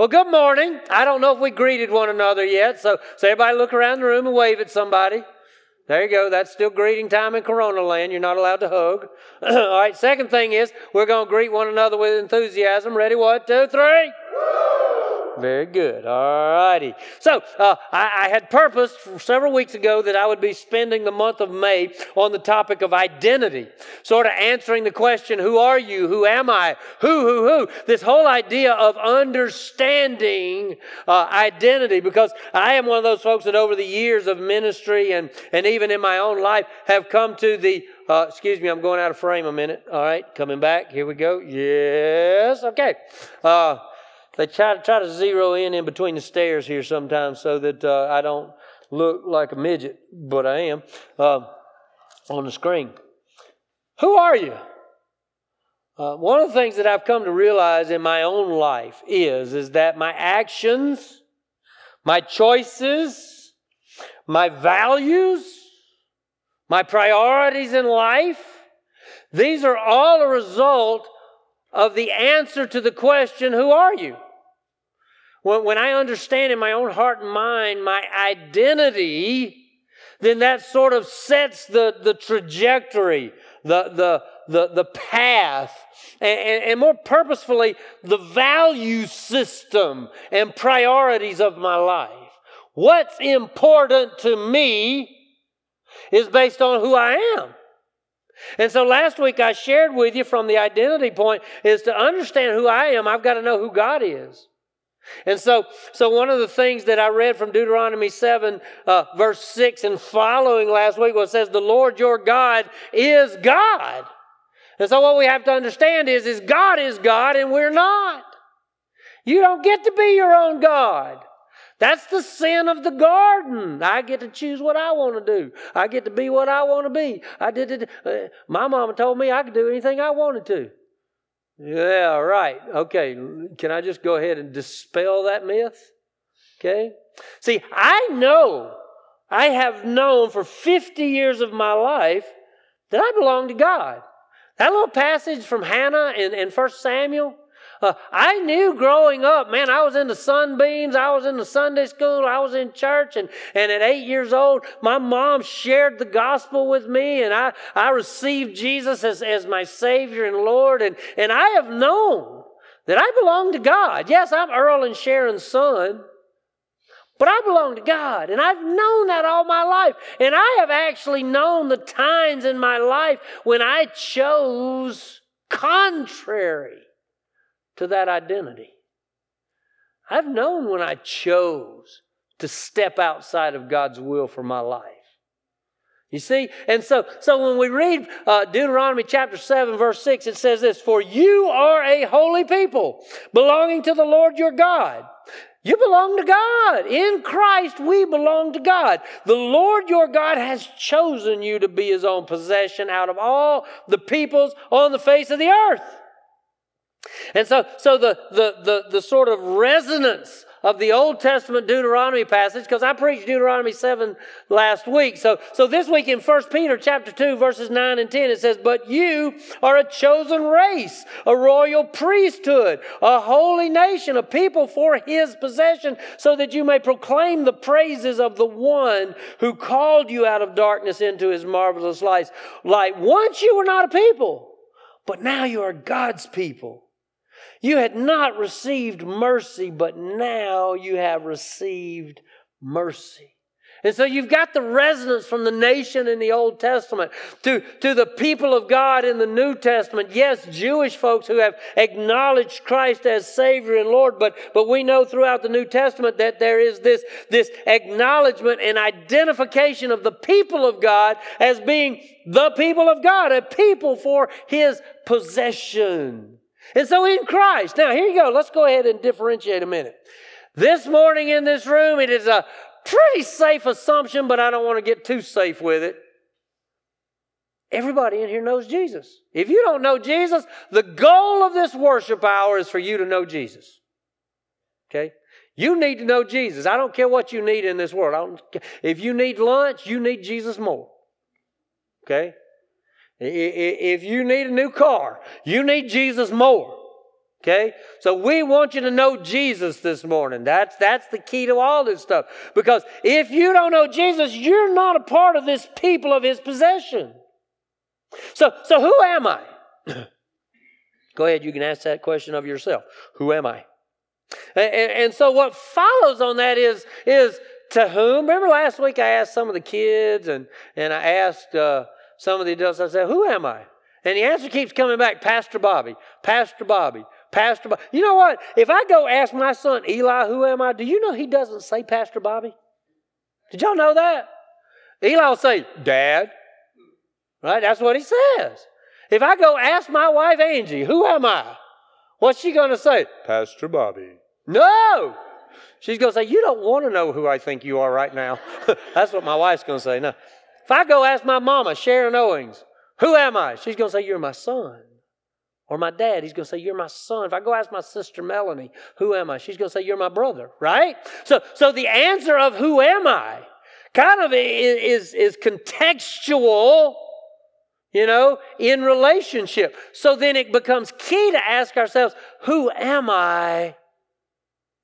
Well, good morning. I don't know if we greeted one another yet, so, so everybody look around the room and wave at somebody. There you go. That's still greeting time in Corona land. You're not allowed to hug. All right. Second thing is we're going to greet one another with enthusiasm. Ready? One, two, three. Very good. All righty. So uh, I, I, had purposed several weeks ago that I would be spending the month of May on the topic of identity, sort of answering the question, "Who are you? Who am I? Who, who, who?" This whole idea of understanding uh, identity, because I am one of those folks that over the years of ministry and and even in my own life have come to the uh, excuse me, I'm going out of frame a minute. All right, coming back. Here we go. Yes. Okay. Uh, they try to try to zero in in between the stairs here sometimes so that uh, I don't look like a midget, but I am uh, on the screen. Who are you? Uh, one of the things that I've come to realize in my own life is is that my actions, my choices, my values, my priorities in life, these are all a result of the answer to the question, Who are you? When, I understand in my own heart and mind my identity, then that sort of sets the, the trajectory, the, the, the, the path, and, and more purposefully, the value system and priorities of my life. What's important to me is based on who I am. And so last week I shared with you from the identity point is to understand who I am, I've got to know who God is. And so, so one of the things that I read from Deuteronomy 7, uh, verse 6 and following last week was says, The Lord your God is God. And so what we have to understand is, is God is God and we're not. You don't get to be your own God. That's the sin of the garden. I get to choose what I want to do. I get to be what I want to be. I did it. Uh, my mama told me I could do anything I wanted to. Yeah, right. Okay. Can I just go ahead and dispel that myth? Okay. See, I know, I have known for 50 years of my life that I belong to God. That little passage from Hannah in, in 1 Samuel, uh, I knew growing up, man, I was in the sunbeams, I was in the Sunday school, I was in church, and, and at eight years old, my mom shared the gospel with me, and I, I received Jesus as, as my Savior and Lord, and, and I have known that I belong to God. Yes, I'm Earl and Sharon's son, but I belong to God, and I've known that all my life. And I have actually known the times in my life when I chose contrary to that identity. I've known when I chose to step outside of God's will for my life. You see? And so, so when we read uh, Deuteronomy chapter 7, verse 6, it says this For you are a holy people, belonging to the Lord your God. You belong to God. In Christ, we belong to God. The Lord your God has chosen you to be his own possession out of all the peoples on the face of the earth. And so, so the, the, the, the sort of resonance of the Old Testament Deuteronomy passage, because I preached Deuteronomy 7 last week. So, so this week in 1 Peter chapter 2, verses 9 and 10, it says, But you are a chosen race, a royal priesthood, a holy nation, a people for his possession, so that you may proclaim the praises of the one who called you out of darkness into his marvelous light. Like Once you were not a people, but now you are God's people. You had not received mercy, but now you have received mercy. And so you've got the resonance from the nation in the Old Testament to, to the people of God in the New Testament. Yes, Jewish folks who have acknowledged Christ as Savior and Lord, but, but we know throughout the New Testament that there is this, this acknowledgement and identification of the people of God as being the people of God, a people for His possession. And so in Christ, now here you go. Let's go ahead and differentiate a minute. This morning in this room, it is a pretty safe assumption, but I don't want to get too safe with it. Everybody in here knows Jesus. If you don't know Jesus, the goal of this worship hour is for you to know Jesus. Okay? You need to know Jesus. I don't care what you need in this world. if you need lunch, you need Jesus more. Okay? If you need a new car, you need Jesus more. Okay? So we want you to know Jesus this morning. That's, that's the key to all this stuff. Because if you don't know Jesus, you're not a part of this people of his possession. So, so who am I? Go ahead, you can ask that question of yourself. Who am I? And, and, and so what follows on that is, is to whom? Remember last week I asked some of the kids and, and I asked uh, some of the adults, I said, Who am I? And the answer keeps coming back Pastor Bobby, Pastor Bobby, Pastor Bobby. You know what? If I go ask my son Eli, Who am I? Do you know he doesn't say Pastor Bobby? Did y'all know that? Eli will say, Dad. Right? That's what he says. If I go ask my wife Angie, Who am I? What's she going to say? Pastor Bobby. No! She's going to say, You don't want to know who I think you are right now. That's what my wife's going to say. No. If I go ask my mama, Sharon Owings, Who am I? She's going to say, You're my son. Or my dad, he's going to say, You're my son. If I go ask my sister Melanie, Who am I? She's going to say, You're my brother, right? So, so the answer of who am I kind of is, is, is contextual you know, in relationship. So then it becomes key to ask ourselves, who am I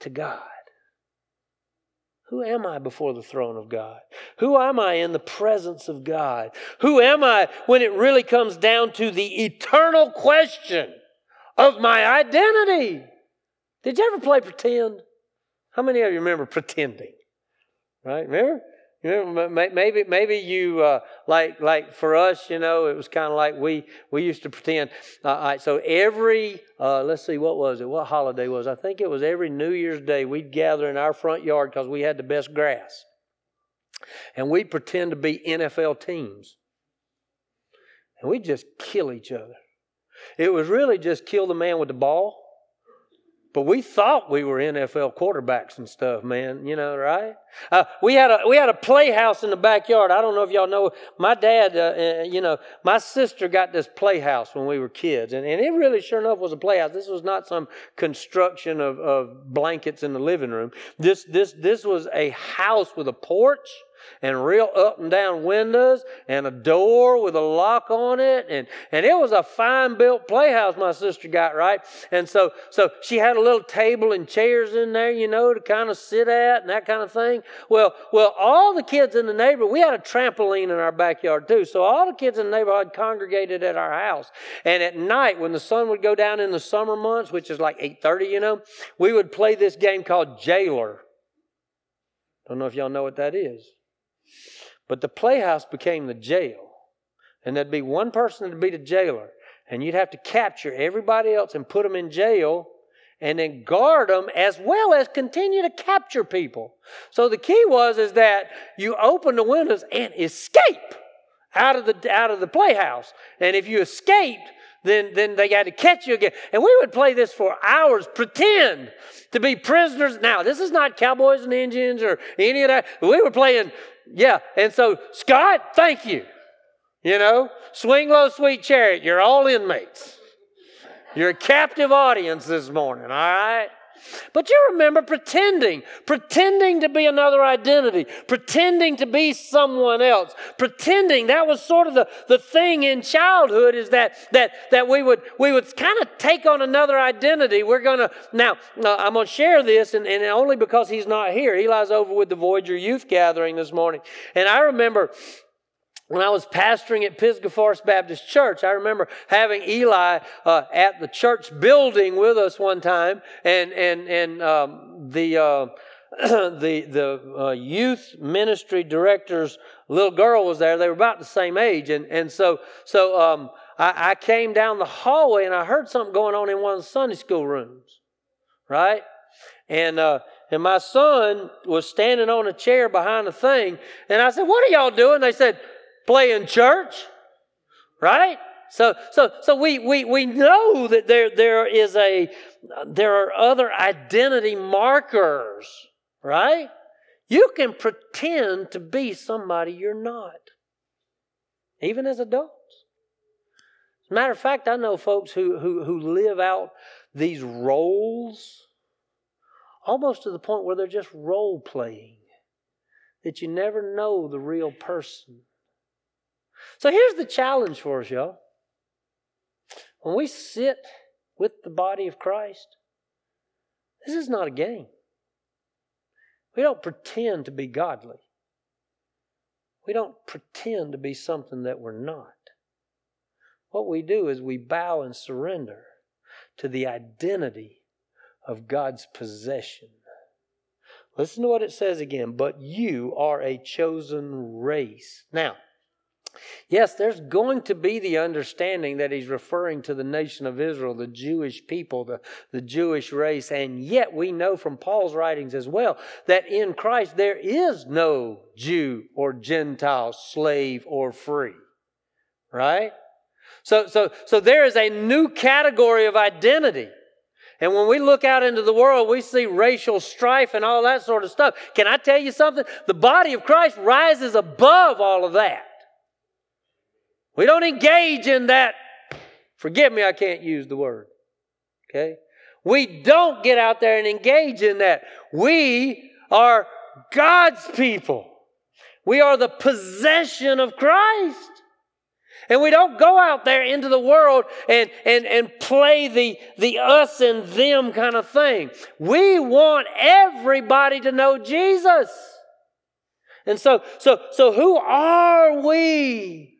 to God? Who am I before the throne of God? Who am I in the presence of God? Who am I when it really comes down to the eternal question of my identity? Did you ever play pretend? How many of you remember pretending? Right? Remember? You know, maybe maybe you uh, like like for us, you know, it was kind of like we we used to pretend. Uh, all right, so every uh, let's see, what was it? What holiday was? I think it was every New Year's Day. We'd gather in our front yard because we had the best grass, and we'd pretend to be NFL teams, and we'd just kill each other. It was really just kill the man with the ball but we thought we were NFL quarterbacks and stuff, man. You know, right? Uh, we had a we had a playhouse in the backyard. I don't know if y'all know. My dad, uh, uh, you know, my sister got this playhouse when we were kids, and, and it really, sure enough, was a playhouse. This was not some construction of, of blankets in the living room. This this this was a house with a porch and real up and down windows and a door with a lock on it. And, and it was a fine built playhouse my sister got, right? And so, so she had a little table and chairs in there, you know, to kind of sit at and that kind of thing. Well, well, all the kids in the neighborhood, we had a trampoline in our backyard too. So all the kids in the neighborhood congregated at our house. And at night, when the sun would go down in the summer months, which is like 8.30, you know, we would play this game called Jailer. Don't know if y'all know what that is. But the playhouse became the jail. And there'd be one person to be the jailer. And you'd have to capture everybody else and put them in jail and then guard them as well as continue to capture people. So the key was is that you open the windows and escape out of the out of the playhouse. And if you escaped, then, then they got to catch you again. And we would play this for hours, pretend to be prisoners. Now, this is not cowboys and Indians or any of that. We were playing yeah. And so, Scott, thank you. You know, swing low, sweet chariot. You're all inmates. You're a captive audience this morning, all right? But you remember pretending, pretending to be another identity, pretending to be someone else, pretending that was sort of the, the thing in childhood is that that that we would we would kind of take on another identity. We're gonna now, now I'm gonna share this and, and only because he's not here. Eli's over with the Voyager Youth Gathering this morning. And I remember when I was pastoring at Pisgah Forest Baptist Church, I remember having Eli uh, at the church building with us one time, and and and um, the uh, the the uh, youth ministry director's little girl was there. They were about the same age, and and so so um, I, I came down the hallway and I heard something going on in one of the Sunday school rooms, right? And uh, and my son was standing on a chair behind a thing, and I said, "What are y'all doing?" They said play in church, right? So, so, so we, we, we know that there, there is a, there are other identity markers, right? You can pretend to be somebody you're not, even as adults. As a matter of fact, I know folks who, who, who live out these roles almost to the point where they're just role playing, that you never know the real person. So here's the challenge for us, y'all. When we sit with the body of Christ. This is not a game. We don't pretend to be godly. We don't pretend to be something that we're not. What we do is we bow and surrender to the identity of God's possession. Listen to what it says again. But you are a chosen race. Now, Yes, there's going to be the understanding that he's referring to the nation of Israel, the Jewish people, the, the Jewish race. And yet we know from Paul's writings as well that in Christ there is no Jew or Gentile, slave or free. Right? So, so, so there is a new category of identity. And when we look out into the world, we see racial strife and all that sort of stuff. Can I tell you something? The body of Christ rises above all of that. We don't engage in that. Forgive me, I can't use the word. Okay? We don't get out there and engage in that. We are God's people. We are the possession of Christ. And we don't go out there into the world and, and, and play the, the us and them kind of thing. We want everybody to know Jesus. And so, so, so who are we?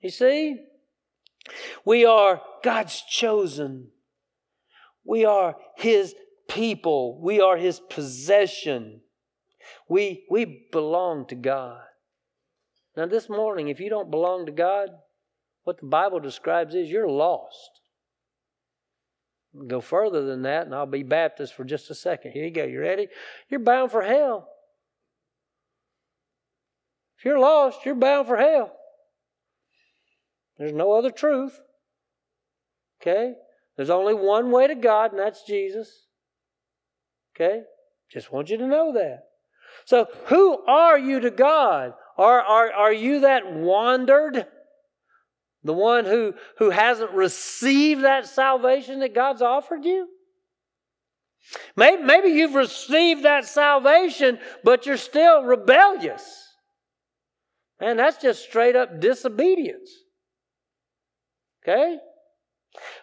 You see? We are God's chosen. We are His people. We are His possession. We, we belong to God. Now, this morning, if you don't belong to God, what the Bible describes is you're lost. Go further than that, and I'll be Baptist for just a second. Here you go. You ready? You're bound for hell. If you're lost, you're bound for hell. There's no other truth. Okay? There's only one way to God, and that's Jesus. Okay? Just want you to know that. So, who are you to God? Are, are, are you that wandered? The one who, who hasn't received that salvation that God's offered you? Maybe, maybe you've received that salvation, but you're still rebellious. Man, that's just straight up disobedience. Okay?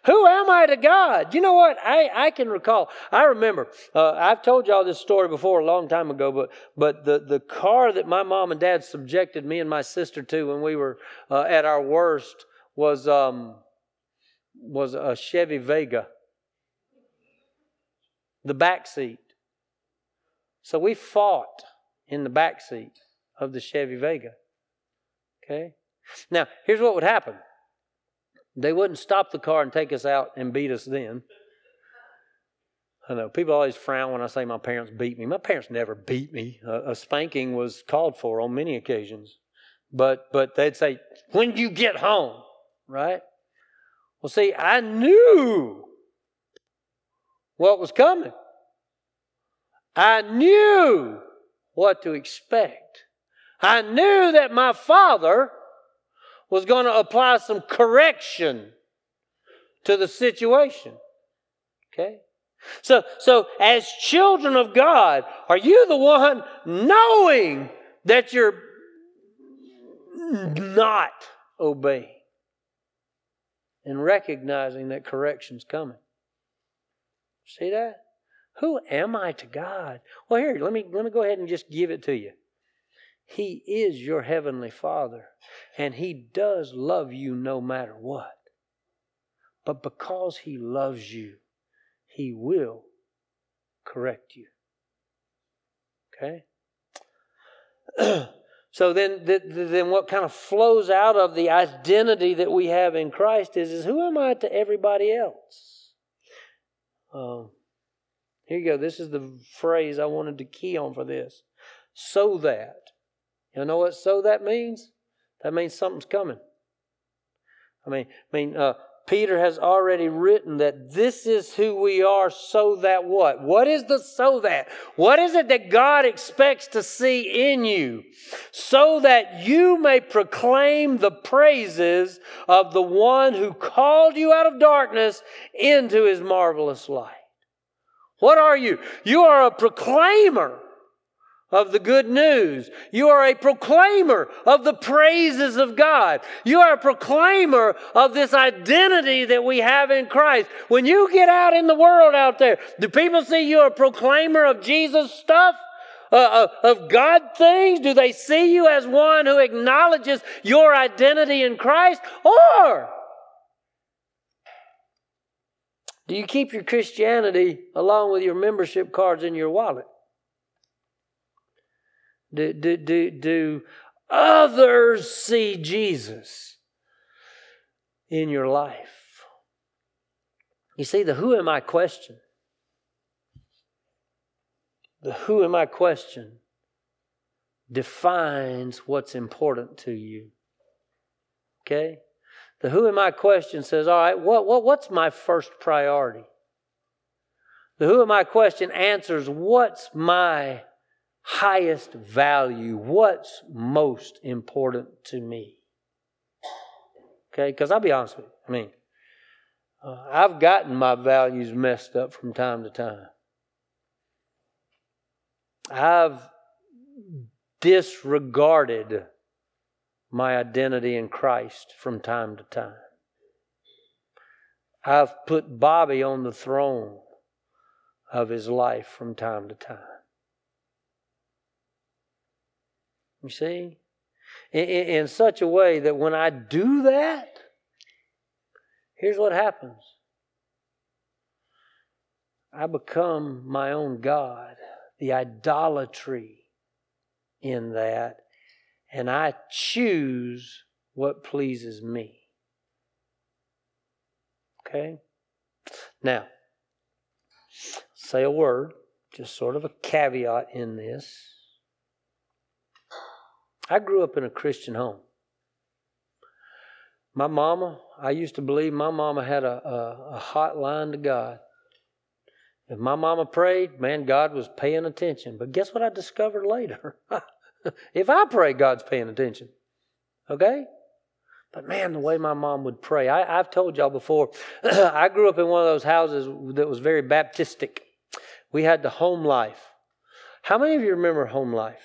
Who am I to God? You know what? I, I can recall. I remember. Uh, I've told y'all this story before a long time ago, but but the, the car that my mom and dad subjected me and my sister to when we were uh, at our worst was um, was a Chevy Vega. The back seat. So we fought in the back seat of the Chevy Vega. Okay. Now here's what would happen. They wouldn't stop the car and take us out and beat us then. I know people always frown when I say my parents beat me. My parents never beat me. A, a spanking was called for on many occasions, but but they'd say, "When you get home," right? Well, see, I knew what was coming. I knew what to expect. I knew that my father was going to apply some correction to the situation. Okay? So, so as children of God, are you the one knowing that you're not obeying and recognizing that correction's coming? See that? Who am I to God? Well, here, let me let me go ahead and just give it to you. He is your heavenly Father, and He does love you no matter what. But because He loves you, He will correct you. Okay? so then, then what kind of flows out of the identity that we have in Christ is, is who am I to everybody else? Um, here you go. This is the phrase I wanted to key on for this. So that you know what so that means? That means something's coming. I mean, I mean, uh, Peter has already written that this is who we are so that what? What is the so that? What is it that God expects to see in you? So that you may proclaim the praises of the one who called you out of darkness into his marvelous light. What are you? You are a proclaimer of the good news. You are a proclaimer of the praises of God. You are a proclaimer of this identity that we have in Christ. When you get out in the world out there, do people see you a proclaimer of Jesus stuff? Uh, uh of God things? Do they see you as one who acknowledges your identity in Christ? Or do you keep your Christianity along with your membership cards in your wallet? Do, do, do, do others see Jesus in your life? You see, the who am I question, the who am I question defines what's important to you. Okay? The who am I question says, all right, what, what, what's my first priority? The who am I question answers, what's my highest value? What's most important to me? Okay, because I'll be honest with you. I mean, uh, I've gotten my values messed up from time to time. I've disregarded my identity in Christ from time to time. I've put Bobby on the throne of his life from time to time. You see? In, in, such a way that when I do that, here's what happens I become my own God. The idolatry in that, and I choose what pleases me. Okay? Now, say a word, just sort of a caveat in this. I grew up in a Christian home. My mama, I used to believe my mama had a, a, a hotline to God. If my mama prayed, man, God was paying attention. But guess what I discovered later? if I pray, God's paying attention. Okay? But man, the way my mom would pray. I, have told y'all before, I grew up in one of those houses that was very Baptistic. We had the home life. How many of you remember home life?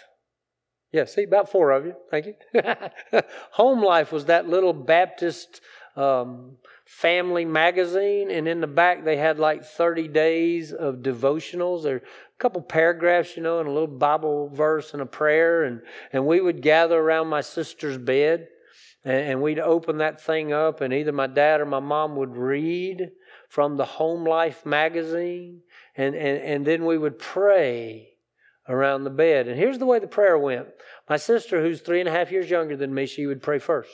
Yeah, see, about four of you. Thank you. Home Life was that little Baptist um, family magazine, and in the back they had like 30 days of devotionals. There a couple paragraphs, you know, and a little Bible verse and a prayer, and, and we would gather around my sister's bed, and, and we'd open that thing up, and either my dad or my mom would read from the Home Life magazine, and, and, and then we would pray around the bed. And here's the way the prayer went. My sister, who's three and a half years younger than me, she would pray first.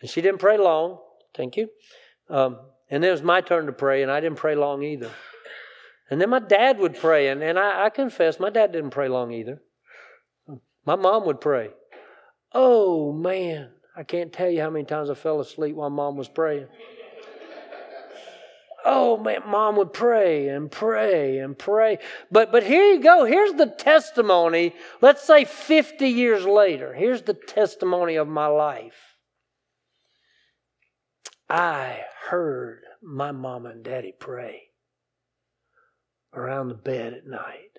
And she didn't pray long. Thank you. Um, and then it was my turn to pray, and I didn't pray long either. And then my dad would pray, and, and I, I confess, my dad didn't pray long either. My mom would pray. Oh, man. I can't tell you how many times I fell asleep while mom was praying oh man, mom would pray and pray and pray. But but here you go. Here's the testimony. Let's say 50 years later. Here's the testimony of my life. I heard my mom and daddy pray around the bed at night.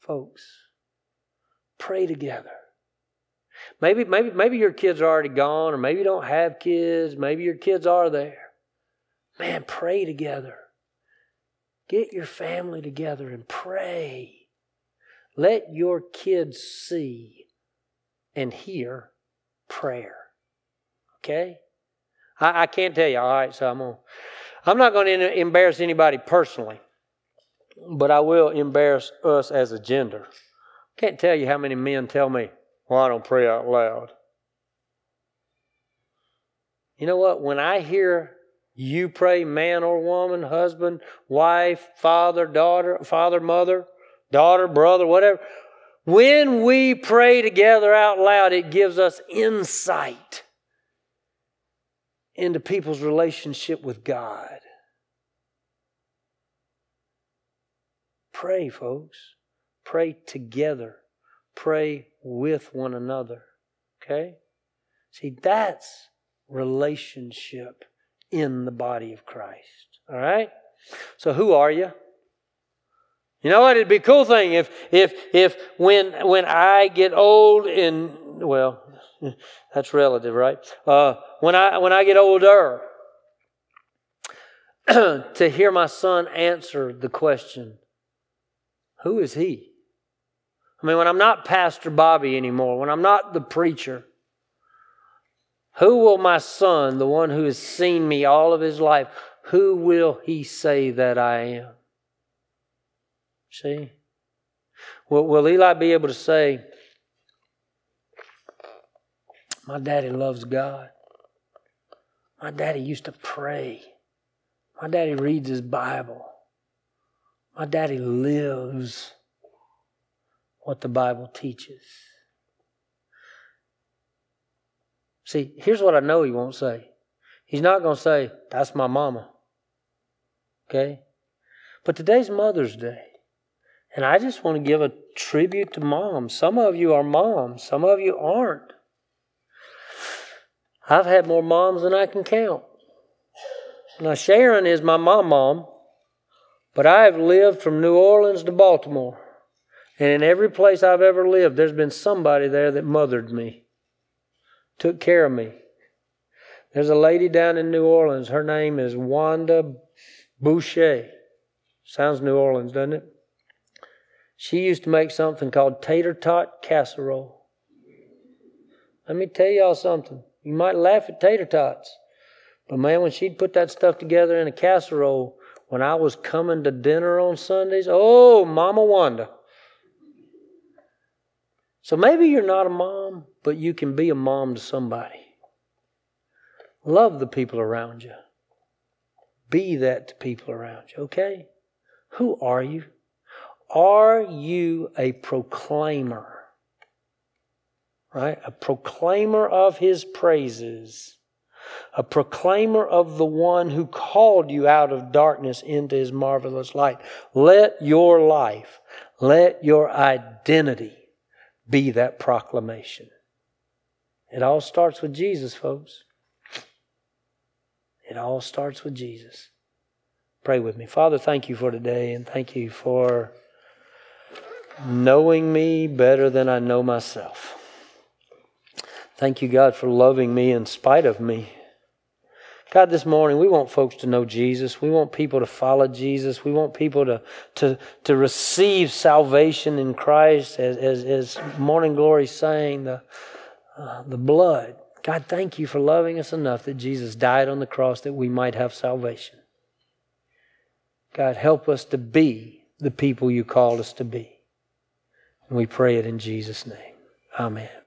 Folks, pray together. Maybe, maybe, maybe your kids are already gone, or maybe you don't have kids. Maybe your kids are there. Man, pray together. Get your family together and pray. Let your kids see and hear prayer. Okay? I, I can't tell you. All right, so I'm gonna. I'm not going to embarrass anybody personally, but I will embarrass us as a gender. Can't tell you how many men tell me, well, I don't pray out loud. You know what? When I hear you pray, man or woman, husband, wife, father, daughter, father, mother, daughter, brother, whatever, when we pray together out loud, it gives us insight into people's relationship with God. Pray, folks. Pray together pray with one another. Okay? See, that's relationship in the body of Christ. All right? So, who are you? You know what? It'd be a cool thing if if if when when I get old and well, that's relative, right? Uh, when I when I get older, to hear my son answer the question, "Who is he?" I mean, when I'm not Pastor Bobby anymore, when I'm not the preacher, who will my son, the one who has seen me all of his life, who will he say that I am? See? Will, will Eli be able to say, My daddy loves God? My daddy used to pray. My daddy reads his Bible. My daddy lives what the Bible teaches. See, here's what I know he won't say. He's not going to say, That's my mama. Okay? But today's Mother's Day. And I just want to give a tribute to moms. Some of you are moms, some of you aren't. I've had more moms than I can count. Now, Sharon is my mom mom, but I have lived from New Orleans to Baltimore. And in every place I've ever lived, there's been somebody there that mothered me, took care of me. There's a lady down in New Orleans. Her name is Wanda Boucher. Sounds New Orleans, doesn't it? She used to make something called tater tot casserole. Let me tell y'all something. You might laugh at tater tots, but man, when she'd put that stuff together in a casserole, when I was coming to dinner on Sundays, oh, Mama Wanda. So maybe you're not a mom, but you can be a mom to somebody. Love the people around you. Be that to people around you, okay? Who are you? Are you a proclaimer? Right? A proclaimer of his praises. A proclaimer of the one who called you out of darkness into his marvelous light. Let your life, let your identity be that proclamation. It all starts with Jesus, folks. It all starts with Jesus. Pray with me. Father, thank you for today and thank you for knowing me better than I know myself. Thank you, God, for loving me in spite of me. God, this morning we want folks to know Jesus. We want people to follow Jesus. We want people to, to, to receive salvation in Christ as, as, as Morning Glory saying, the, uh, the blood. God, thank you for loving us enough that Jesus died on the cross that we might have salvation. God, help us to be the people you called us to be. And we pray it in Jesus' name. Amen.